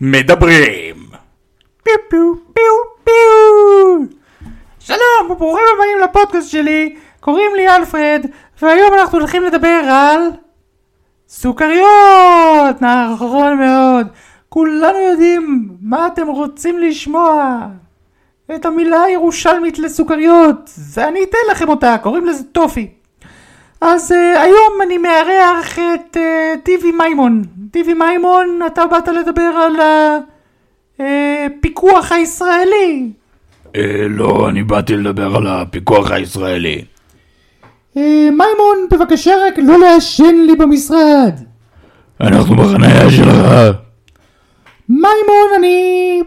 מדברים. פיו פיו פיו פיו שלום וברוכים הבאים לפודקאסט שלי, קוראים לי אלפרד, והיום אנחנו הולכים לדבר על סוכריות! נכון מאוד. כולנו יודעים מה אתם רוצים לשמוע. את המילה הירושלמית לסוכריות, ואני אתן לכם אותה, קוראים לזה טופי. אז uh, היום אני מארח את uh, דיבי מימון. דיבי מימון, אתה באת לדבר על הפיקוח הישראלי. אה, לא, אני באתי לדבר על הפיקוח הישראלי. אה, מימון, בבקשה רק לא לעשן לי במשרד. אנחנו בחניה שלך. מימון, אני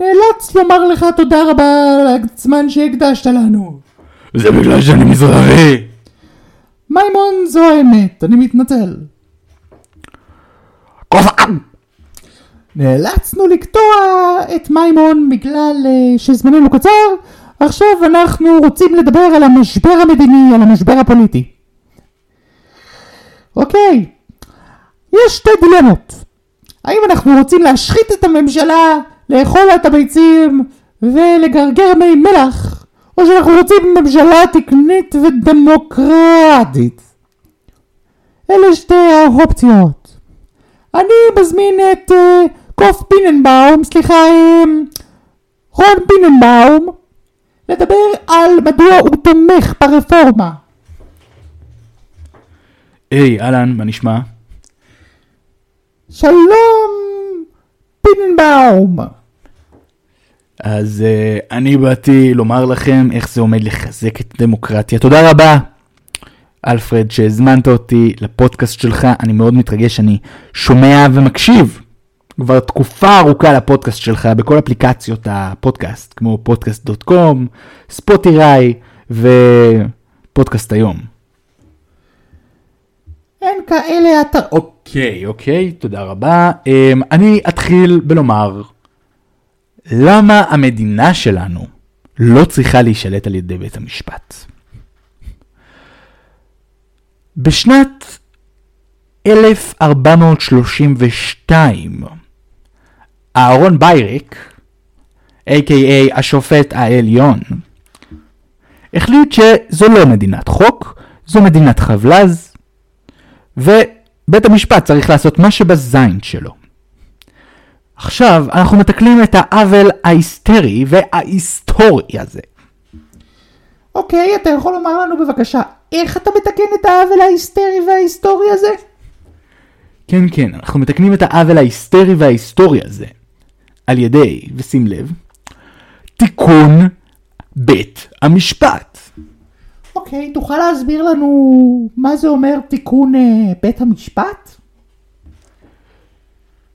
נאלץ לומר לך תודה רבה על הזמן שהקדשת לנו. זה בגלל שאני מזרחי. מימון, זו האמת, אני מתנצל. כופן! נאלצנו לקטוע את מימון בגלל uh, שזמננו קצר, עכשיו אנחנו רוצים לדבר על המשבר המדיני, על המשבר הפוליטי. אוקיי, יש שתי דילמות. האם אנחנו רוצים להשחית את הממשלה, לאכול את הביצים ולגרגר מי מלח, או שאנחנו רוצים ממשלה תקנית ודמוקרטית? אלה שתי האופציות. אני מזמין את uh, קוף פיננבאום, סליחה, אה, רון פיננבאום, לדבר על מדוע הוא תומך ברפורמה. היי, אהלן, מה נשמע? שלום, פיננבאום. אז uh, אני באתי לומר לכם איך זה עומד לחזק את הדמוקרטיה. תודה רבה, אלפרד, שהזמנת אותי לפודקאסט שלך. אני מאוד מתרגש, אני שומע ומקשיב כבר תקופה ארוכה לפודקאסט שלך בכל אפליקציות הפודקאסט, כמו פודקאסט.קום, ספוטיריי ופודקאסט היום. אין כאלה אתה... אוקיי, אוקיי, תודה רבה. Um, אני אתחיל בלומר, למה המדינה שלנו לא צריכה להישלט על ידי בית המשפט? בשנת 1432, אהרון בייריק, a.k.a השופט העליון, החליט שזו לא מדינת חוק, זו מדינת חבלז, ובית המשפט צריך לעשות מה שבזין שלו. עכשיו אנחנו מתקנים את העוול ההיסטרי וההיסטורי הזה. אוקיי, אתה יכול לומר לנו בבקשה, איך אתה מתקן את העוול ההיסטרי וההיסטורי הזה? כן, כן, אנחנו מתקנים את העוול ההיסטרי וההיסטורי הזה על ידי, ושים לב, תיקון בית המשפט. אוקיי, תוכל להסביר לנו מה זה אומר תיקון אה, בית המשפט?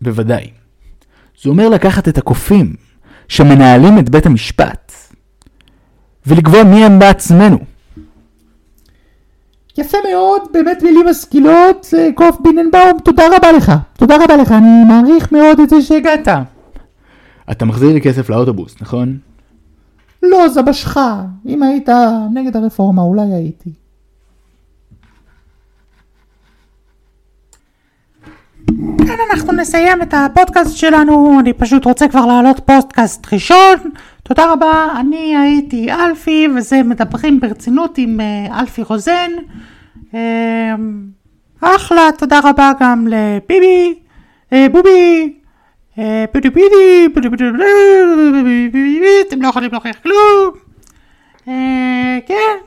בוודאי. זה אומר לקחת את הקופים שמנהלים את בית המשפט ולקבוע מי הם בעצמנו. יפה מאוד, באמת מילים משכילות, קוף ביננבאום, תודה רבה לך. תודה רבה לך, אני מעריך מאוד את זה שהגעת. אתה מחזיר לי כסף לאוטובוס, נכון? לא, זה בשך. אם היית נגד הרפורמה, אולי הייתי. כאן אנחנו נסיים את הפודקאסט שלנו, אני פשוט רוצה כבר להעלות פודקאסט ראשון. תודה רבה, אני הייתי אלפי, וזה מדברים ברצינות עם אה, אלפי רוזן. אה, אחלה, תודה רבה גם לביבי, אה, בובי, בידי בידי, בידי בידי, אתם לא יכולים להוכיח כלום. כן,